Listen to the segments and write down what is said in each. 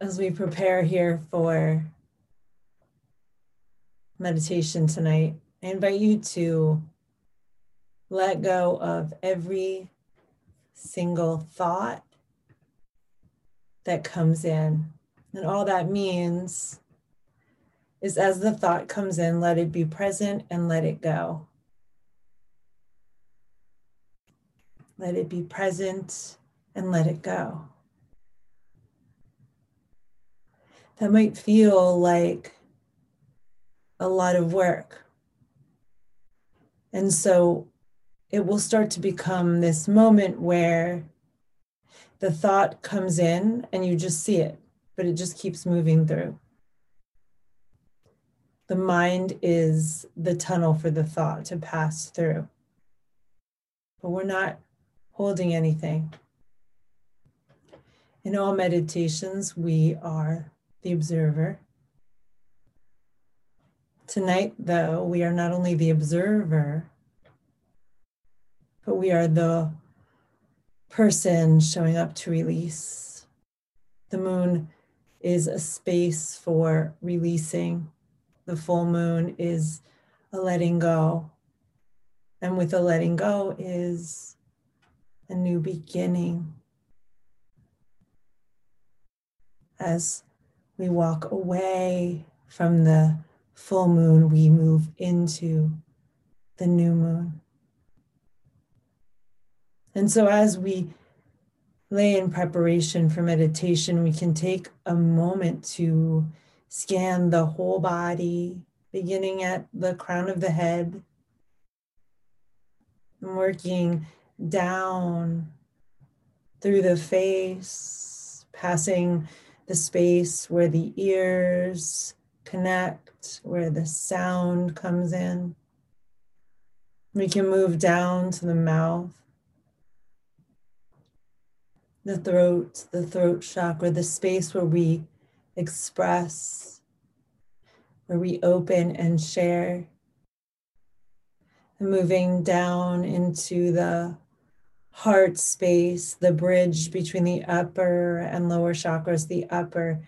as we prepare here for meditation tonight, I invite you to let go of every single thought that comes in. And all that means is as the thought comes in, let it be present and let it go. Let it be present and let it go. That might feel like a lot of work. And so it will start to become this moment where the thought comes in and you just see it, but it just keeps moving through. The mind is the tunnel for the thought to pass through. But we're not holding anything. In all meditations, we are the observer. Tonight, though, we are not only the observer, but we are the person showing up to release. The moon is a space for releasing. The full moon is a letting go. And with a letting go is a new beginning. As we walk away from the full moon, we move into the new moon. And so, as we lay in preparation for meditation, we can take a moment to scan the whole body, beginning at the crown of the head and working down through the face, passing the space where the ears connect, where the sound comes in. We can move down to the mouth the throat, the throat chakra, the space where we express, where we open and share. And moving down into the heart space, the bridge between the upper and lower chakras. The upper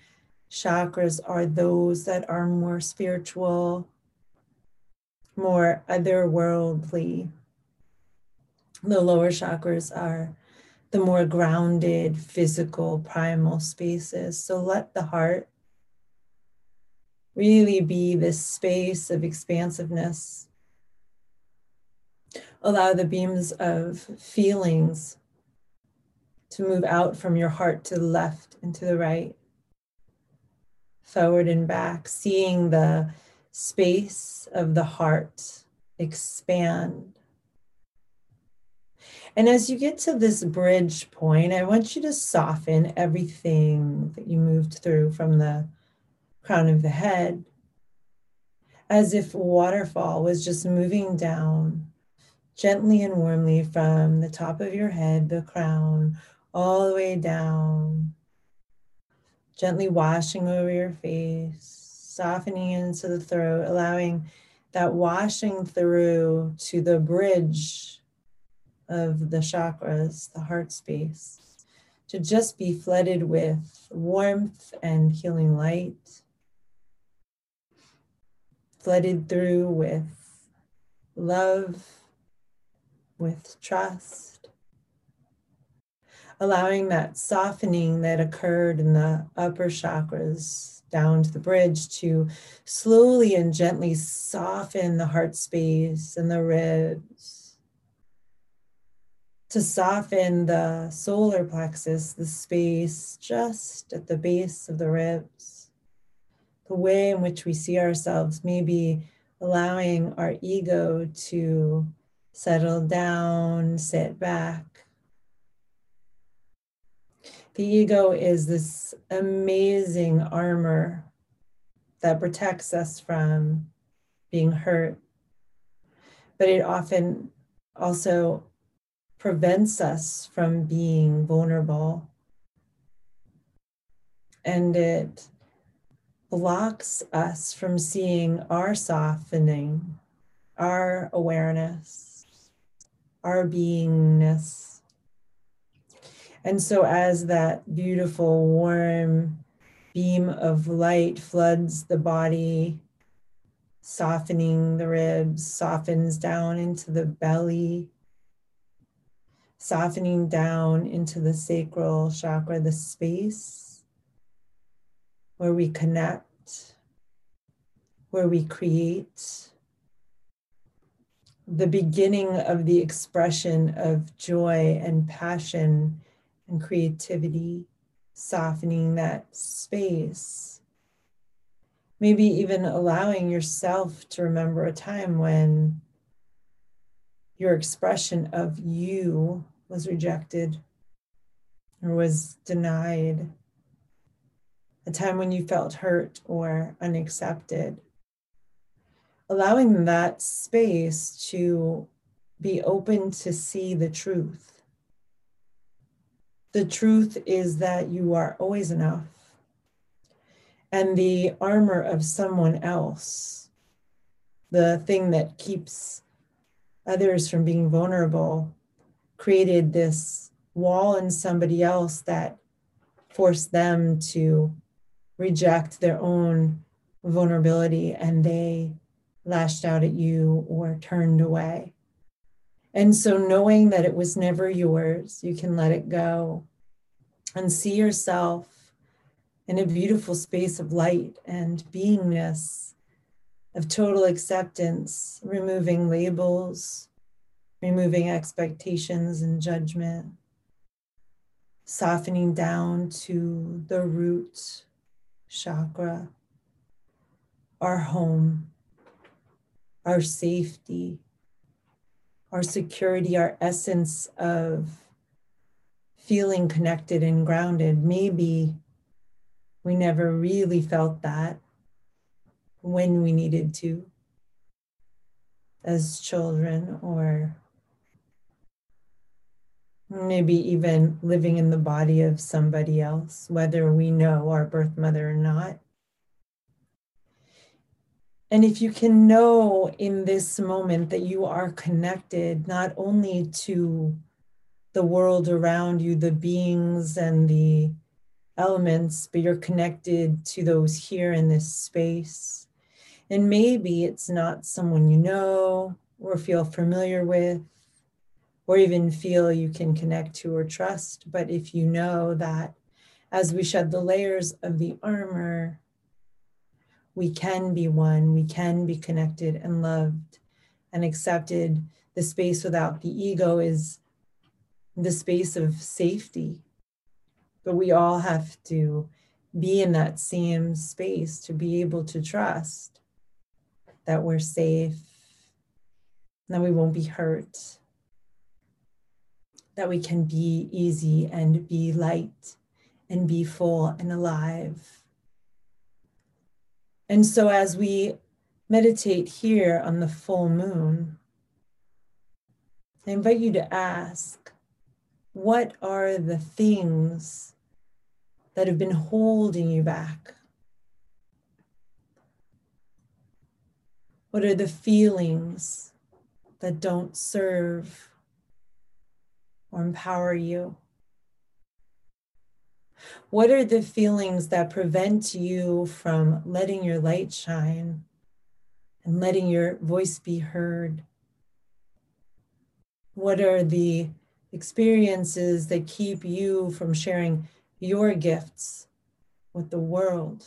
chakras are those that are more spiritual, more otherworldly. The lower chakras are the more grounded, physical, primal spaces. So let the heart really be this space of expansiveness. Allow the beams of feelings to move out from your heart to the left and to the right, forward and back, seeing the space of the heart expand. And as you get to this bridge point, I want you to soften everything that you moved through from the crown of the head, as if waterfall was just moving down gently and warmly from the top of your head, the crown, all the way down, gently washing over your face, softening into the throat, allowing that washing through to the bridge of the chakras, the heart space, to just be flooded with warmth and healing light, flooded through with love, with trust, allowing that softening that occurred in the upper chakras down to the bridge to slowly and gently soften the heart space and the ribs to soften the solar plexus, the space just at the base of the ribs. The way in which we see ourselves, maybe allowing our ego to settle down, sit back. The ego is this amazing armor that protects us from being hurt, but it often also prevents us from being vulnerable. And it blocks us from seeing our softening, our awareness, our beingness. And so, as that beautiful, warm beam of light floods the body, softening the ribs, softens down into the belly, softening down into the sacral chakra, the space where we connect, where we create. The beginning of the expression of joy and passion and creativity softening that space. Maybe even allowing yourself to remember a time when your expression of you was rejected or was denied, a time when you felt hurt or unaccepted. Allowing that space to be open to see the truth the truth is that you are always enough. And the armor of someone else, the thing that keeps others from being vulnerable, created this wall in somebody else that forced them to reject their own vulnerability and they lashed out at you or turned away. And so, knowing that it was never yours, you can let it go and see yourself in a beautiful space of light and beingness, of total acceptance, removing labels, removing expectations and judgment, softening down to the root chakra, our home, our safety our security, our essence of feeling connected and grounded. Maybe we never really felt that when we needed to as children, or maybe even living in the body of somebody else, whether we know our birth mother or not. And if you can know in this moment that you are connected not only to the world around you, the beings and the elements, but you're connected to those here in this space. And maybe it's not someone you know or feel familiar with, or even feel you can connect to or trust. But if you know that as we shed the layers of the armor, we can be one, we can be connected and loved and accepted. The space without the ego is the space of safety. But we all have to be in that same space to be able to trust that we're safe, that we won't be hurt, that we can be easy and be light and be full and alive and so, as we meditate here on the full moon, I invite you to ask what are the things that have been holding you back? What are the feelings that don't serve or empower you? What are the feelings that prevent you from letting your light shine and letting your voice be heard? What are the experiences that keep you from sharing your gifts with the world?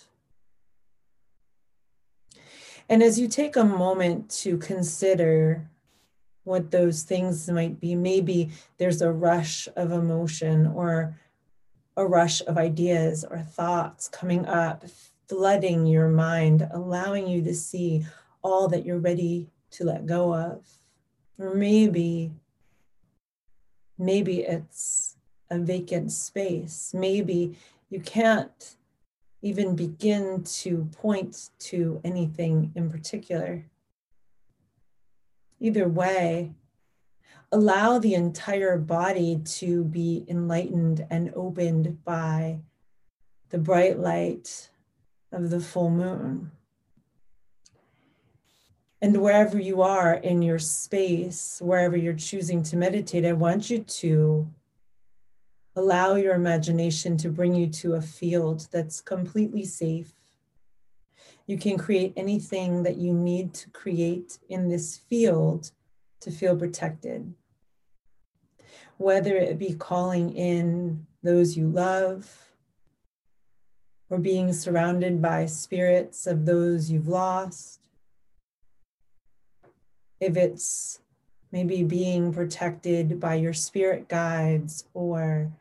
And as you take a moment to consider what those things might be, maybe there's a rush of emotion or a rush of ideas or thoughts coming up, flooding your mind, allowing you to see all that you're ready to let go of. Or maybe, maybe it's a vacant space. Maybe you can't even begin to point to anything in particular. Either way, allow the entire body to be enlightened and opened by the bright light of the full moon. And wherever you are in your space, wherever you're choosing to meditate, I want you to Allow your imagination to bring you to a field that's completely safe. You can create anything that you need to create in this field to feel protected. Whether it be calling in those you love, or being surrounded by spirits of those you've lost. If it's maybe being protected by your spirit guides, or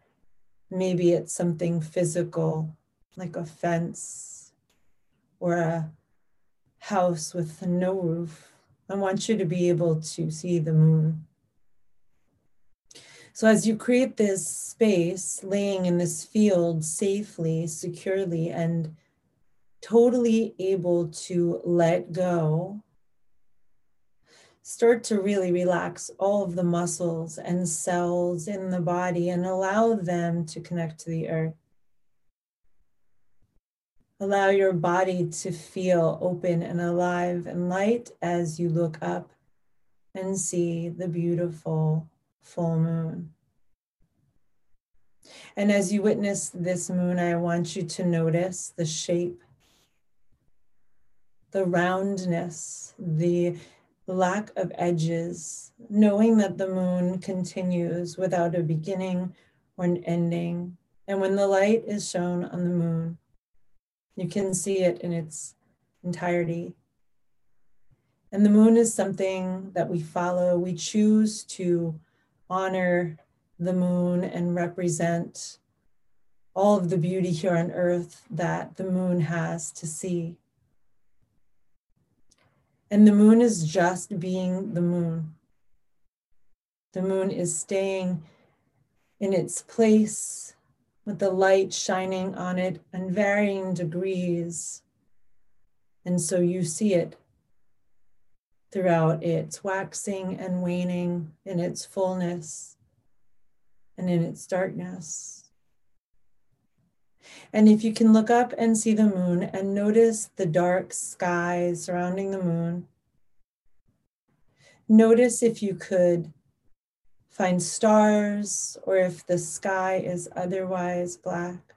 maybe it's something physical like a fence or a house with no roof. I want you to be able to see the moon. So, as you create this space, laying in this field safely, securely, and totally able to let go, start to really relax all of the muscles and cells in the body and allow them to connect to the earth. Allow your body to feel open and alive and light as you look up and see the beautiful full moon. And as you witness this moon, I want you to notice the shape, the roundness, the lack of edges, knowing that the moon continues without a beginning or an ending. And when the light is shown on the moon, you can see it in its entirety. And the moon is something that we follow. We choose to honor the moon and represent all of the beauty here on earth that the moon has to see. And the moon is just being the moon. The moon is staying in its place with the light shining on it in varying degrees. And so you see it throughout its waxing and waning in its fullness and in its darkness. And if you can look up and see the moon and notice the dark sky surrounding the moon, notice if you could find stars or if the sky is otherwise black.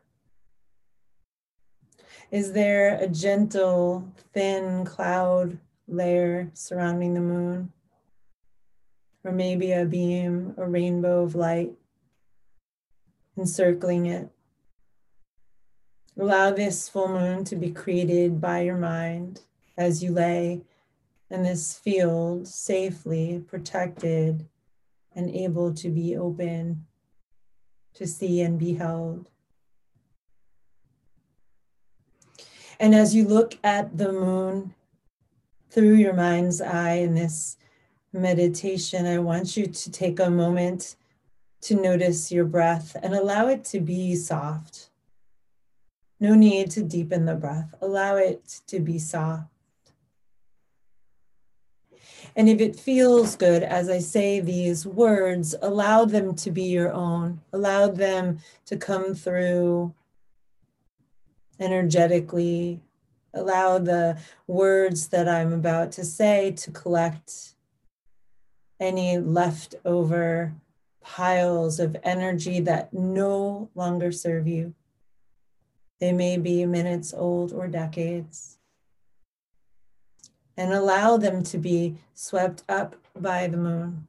Is there a gentle, thin cloud layer surrounding the moon, or maybe a beam, a rainbow of light encircling it. Allow this full moon to be created by your mind as you lay in this field safely protected and able to be open to see and be held. And as you look at the moon through your mind's eye in this meditation, I want you to take a moment to notice your breath and allow it to be soft. No need to deepen the breath, allow it to be soft. And if it feels good as I say these words, allow them to be your own, allow them to come through energetically allow the words that I'm about to say to collect any leftover piles of energy that no longer serve you. They may be minutes old or decades. And allow them to be swept up by the moon.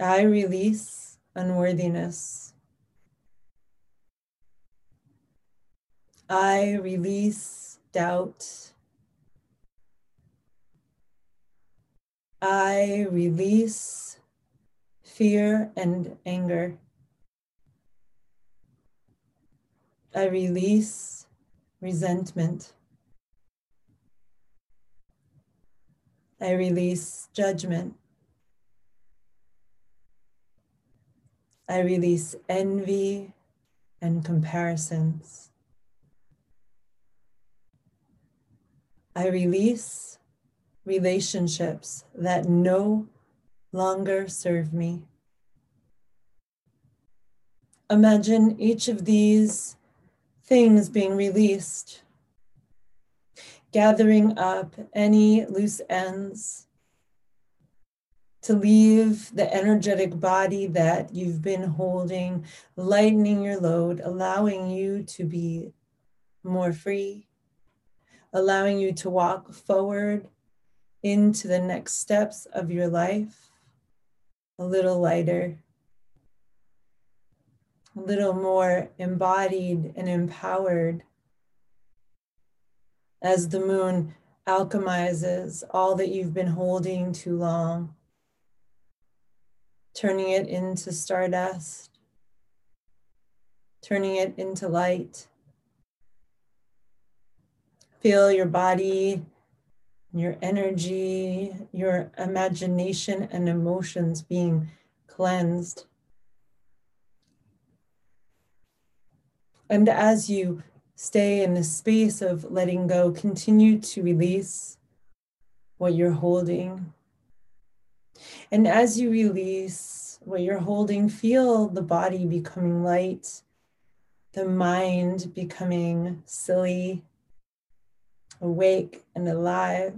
I release unworthiness. I release doubt. I release fear and anger. I release resentment. I release judgment. I release envy and comparisons. I release relationships that no longer serve me. Imagine each of these things being released, gathering up any loose ends, to leave the energetic body that you've been holding, lightening your load, allowing you to be more free, allowing you to walk forward into the next steps of your life a little lighter, a little more embodied and empowered as the moon alchemizes all that you've been holding too long, turning it into stardust, turning it into light. Feel your body, your energy, your imagination, and emotions being cleansed. And as you stay in the space of letting go, continue to release what you're holding. And as you release what you're holding, feel the body becoming light, the mind becoming silly, awake and alive.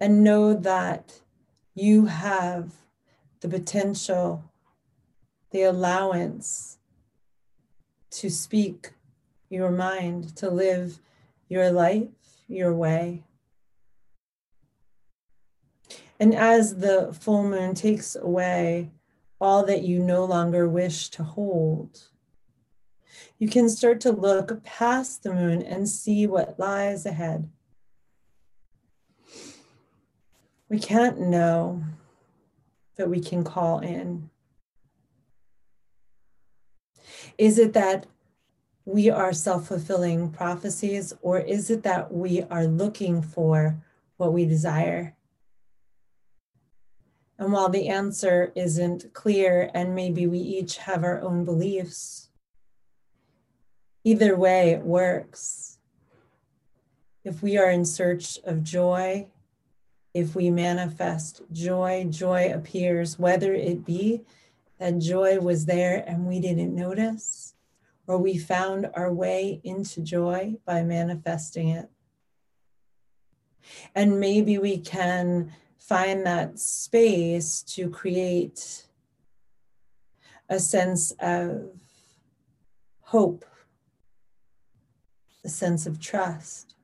And know that you have the potential, the allowance to speak your mind, to live your life your way. And as the full moon takes away all that you no longer wish to hold, you can start to look past the moon and see what lies ahead. We can't know, but we can call in. Is it that we are self fulfilling prophecies, or is it that we are looking for what we desire? And while the answer isn't clear, and maybe we each have our own beliefs, either way it works. If we are in search of joy, if we manifest joy, joy appears, whether it be that joy was there and we didn't notice, or we found our way into joy by manifesting it. And maybe we can find that space to create a sense of hope, a sense of trust,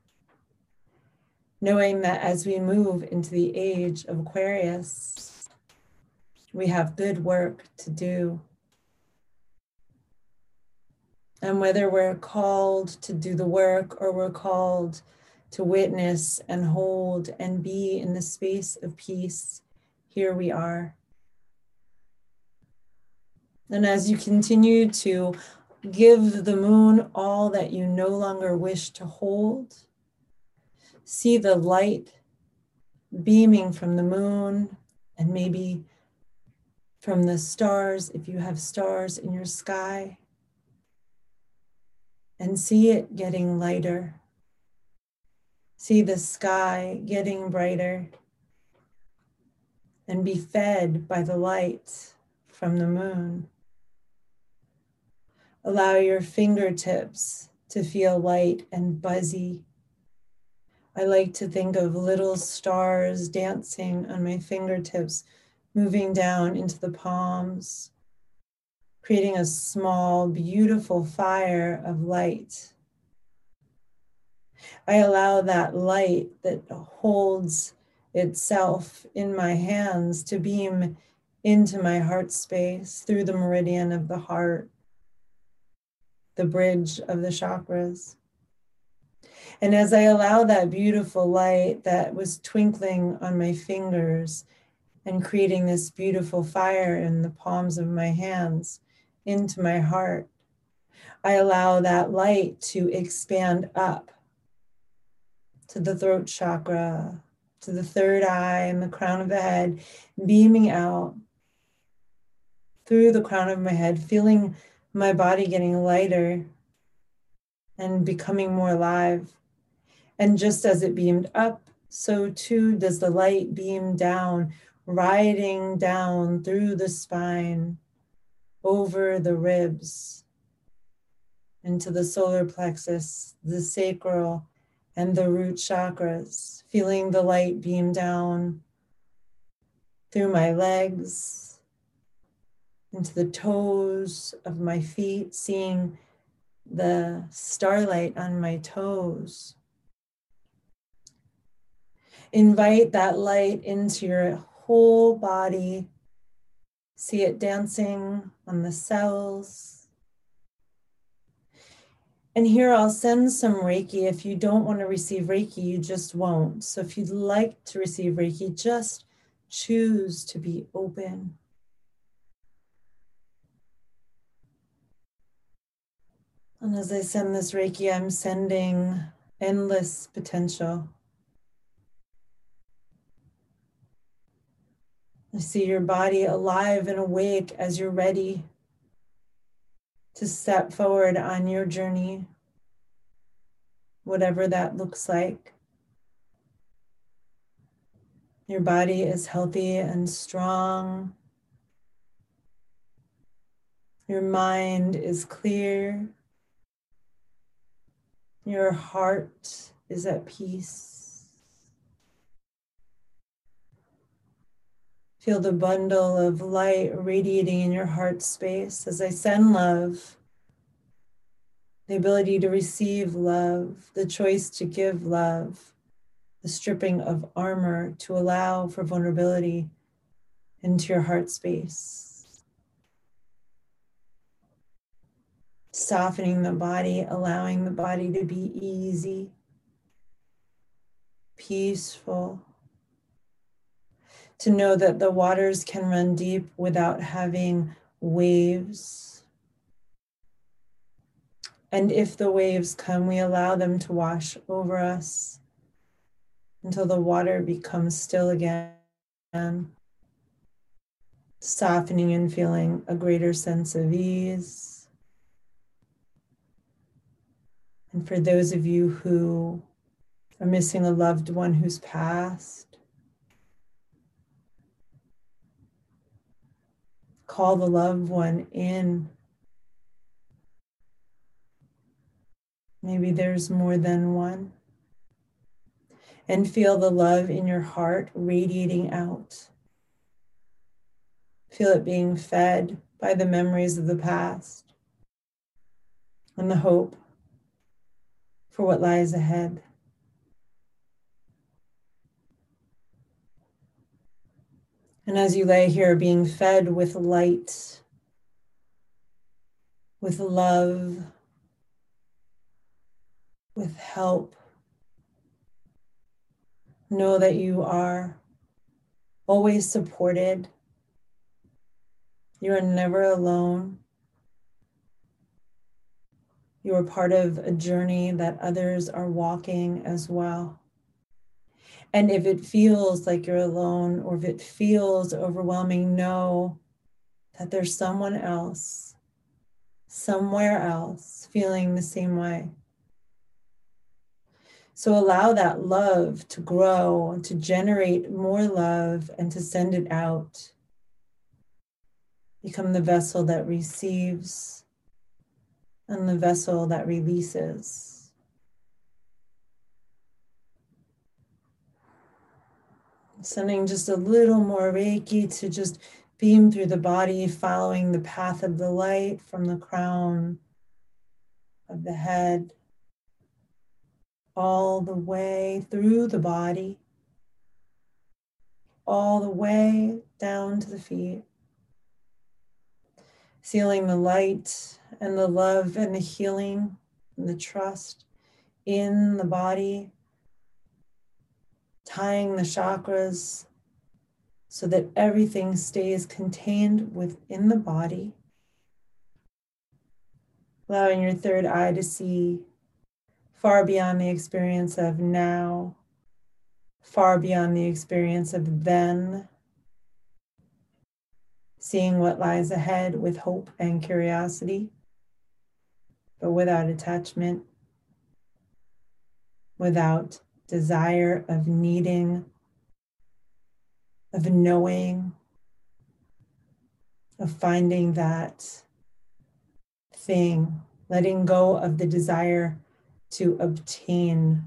knowing that as we move into the age of Aquarius, we have good work to do. And whether we're called to do the work or we're called to witness and hold and be in the space of peace, here we are. And as you continue to give the moon all that you no longer wish to hold, see the light beaming from the moon and maybe from the stars, if you have stars in your sky, and see it getting lighter. See the sky getting brighter and be fed by the light from the moon. Allow your fingertips to feel light and buzzy. I like to think of little stars dancing on my fingertips moving down into the palms, creating a small, beautiful fire of light. I allow that light that holds itself in my hands to beam into my heart space through the meridian of the heart, the bridge of the chakras. And as I allow that beautiful light that was twinkling on my fingers and creating this beautiful fire in the palms of my hands into my heart. I allow that light to expand up to the throat chakra, to the third eye and the crown of the head, beaming out through the crown of my head, feeling my body getting lighter and becoming more alive. And just as it beamed up, so too does the light beam down, riding down through the spine, over the ribs, into the solar plexus, the sacral, and the root chakras, feeling the light beam down through my legs, into the toes of my feet, seeing the starlight on my toes. Invite that light into your whole body. See it dancing on the cells. And here I'll send some Reiki. If you don't want to receive Reiki, you just won't. So if you'd like to receive Reiki, just choose to be open. And as I send this Reiki, I'm sending endless potential. I see your body alive and awake as you're ready to step forward on your journey, whatever that looks like. Your body is healthy and strong. Your mind is clear. Your heart is at peace. Feel the bundle of light radiating in your heart space as I send love, the ability to receive love, the choice to give love, the stripping of armor to allow for vulnerability into your heart space. Softening the body, allowing the body to be easy, peaceful, to know that the waters can run deep without having waves. And if the waves come, we allow them to wash over us until the water becomes still again, softening and feeling a greater sense of ease. And for those of you who are missing a loved one who's passed, call the loved one in. Maybe there's more than one. And feel the love in your heart radiating out. Feel it being fed by the memories of the past and the hope for what lies ahead. And as you lay here being fed with light, with love, with help, know that you are always supported. You are never alone. You are part of a journey that others are walking as well. And if it feels like you're alone or if it feels overwhelming, know that there's someone else, somewhere else, feeling the same way. So allow that love to grow, to generate more love, and to send it out. Become the vessel that receives and the vessel that releases. Sending just a little more Reiki to just beam through the body, following the path of the light from the crown of the head, all the way through the body, all the way down to the feet. Sealing the light and the love and the healing and the trust in the body, tying the chakras so that everything stays contained within the body. Allowing your third eye to see far beyond the experience of now, far beyond the experience of then seeing what lies ahead with hope and curiosity, but without attachment, without desire of needing, of knowing, of finding that thing, letting go of the desire to obtain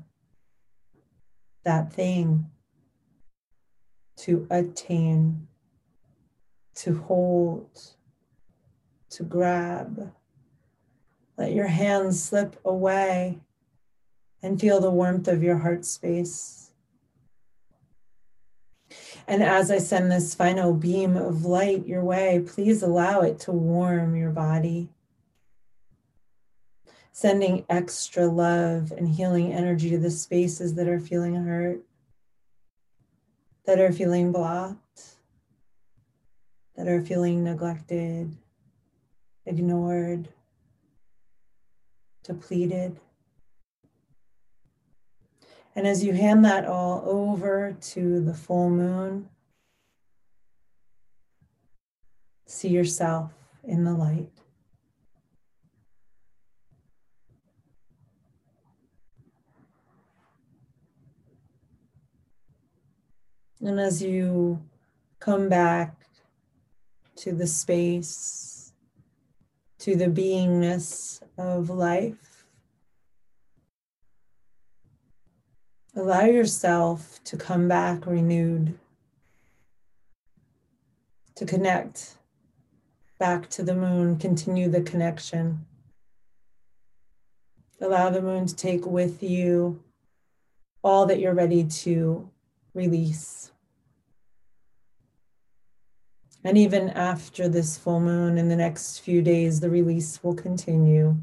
that thing, to attain to hold, to grab. Let your hands slip away and feel the warmth of your heart space. And as I send this final beam of light your way, please allow it to warm your body, sending extra love and healing energy to the spaces that are feeling hurt, that are feeling blocked, that are feeling neglected, ignored, depleted. And as you hand that all over to the full moon, see yourself in the light. And as you come back to the space, to the beingness of life, Allow yourself to come back renewed, to connect back to the moon, continue the connection. Allow the moon to take with you all that you're ready to release. And even after this full moon, in the next few days, the release will continue.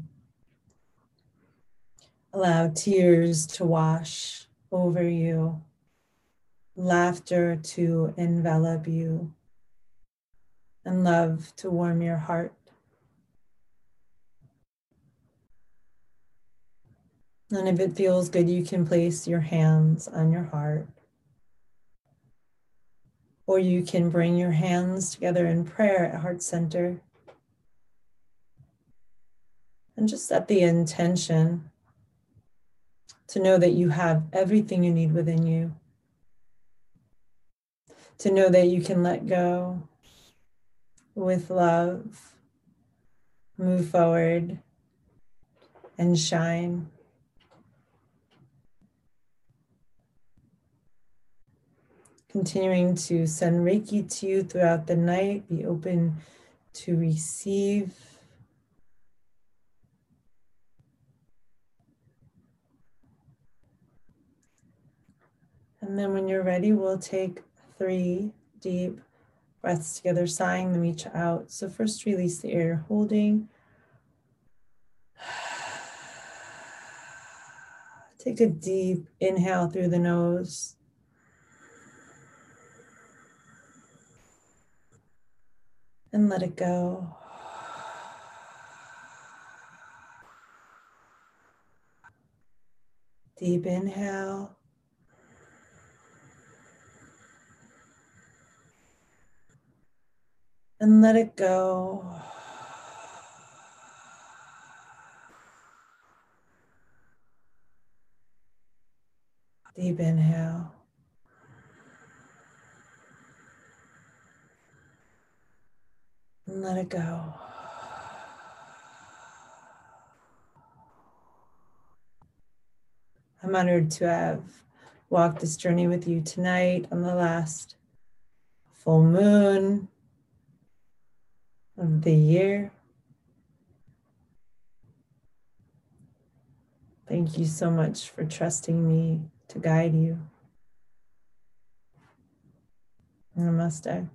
Allow tears to wash over you, laughter to envelop you, and love to warm your heart. And if it feels good, you can place your hands on your heart. Or you can bring your hands together in prayer at Heart Center. And just set the intention to know that you have everything you need within you, to know that you can let go with love, move forward, and shine. Continuing to send Reiki to you throughout the night, be open to receive And then when you're ready, we'll take three deep breaths together, sighing them each out. So first release the air you're holding. Take a deep inhale through the nose. And let it go. Deep inhale. and let it go. Deep inhale. And let it go. I'm honored to have walked this journey with you tonight on the last full moon of the year. Thank you so much for trusting me to guide you. Namaste.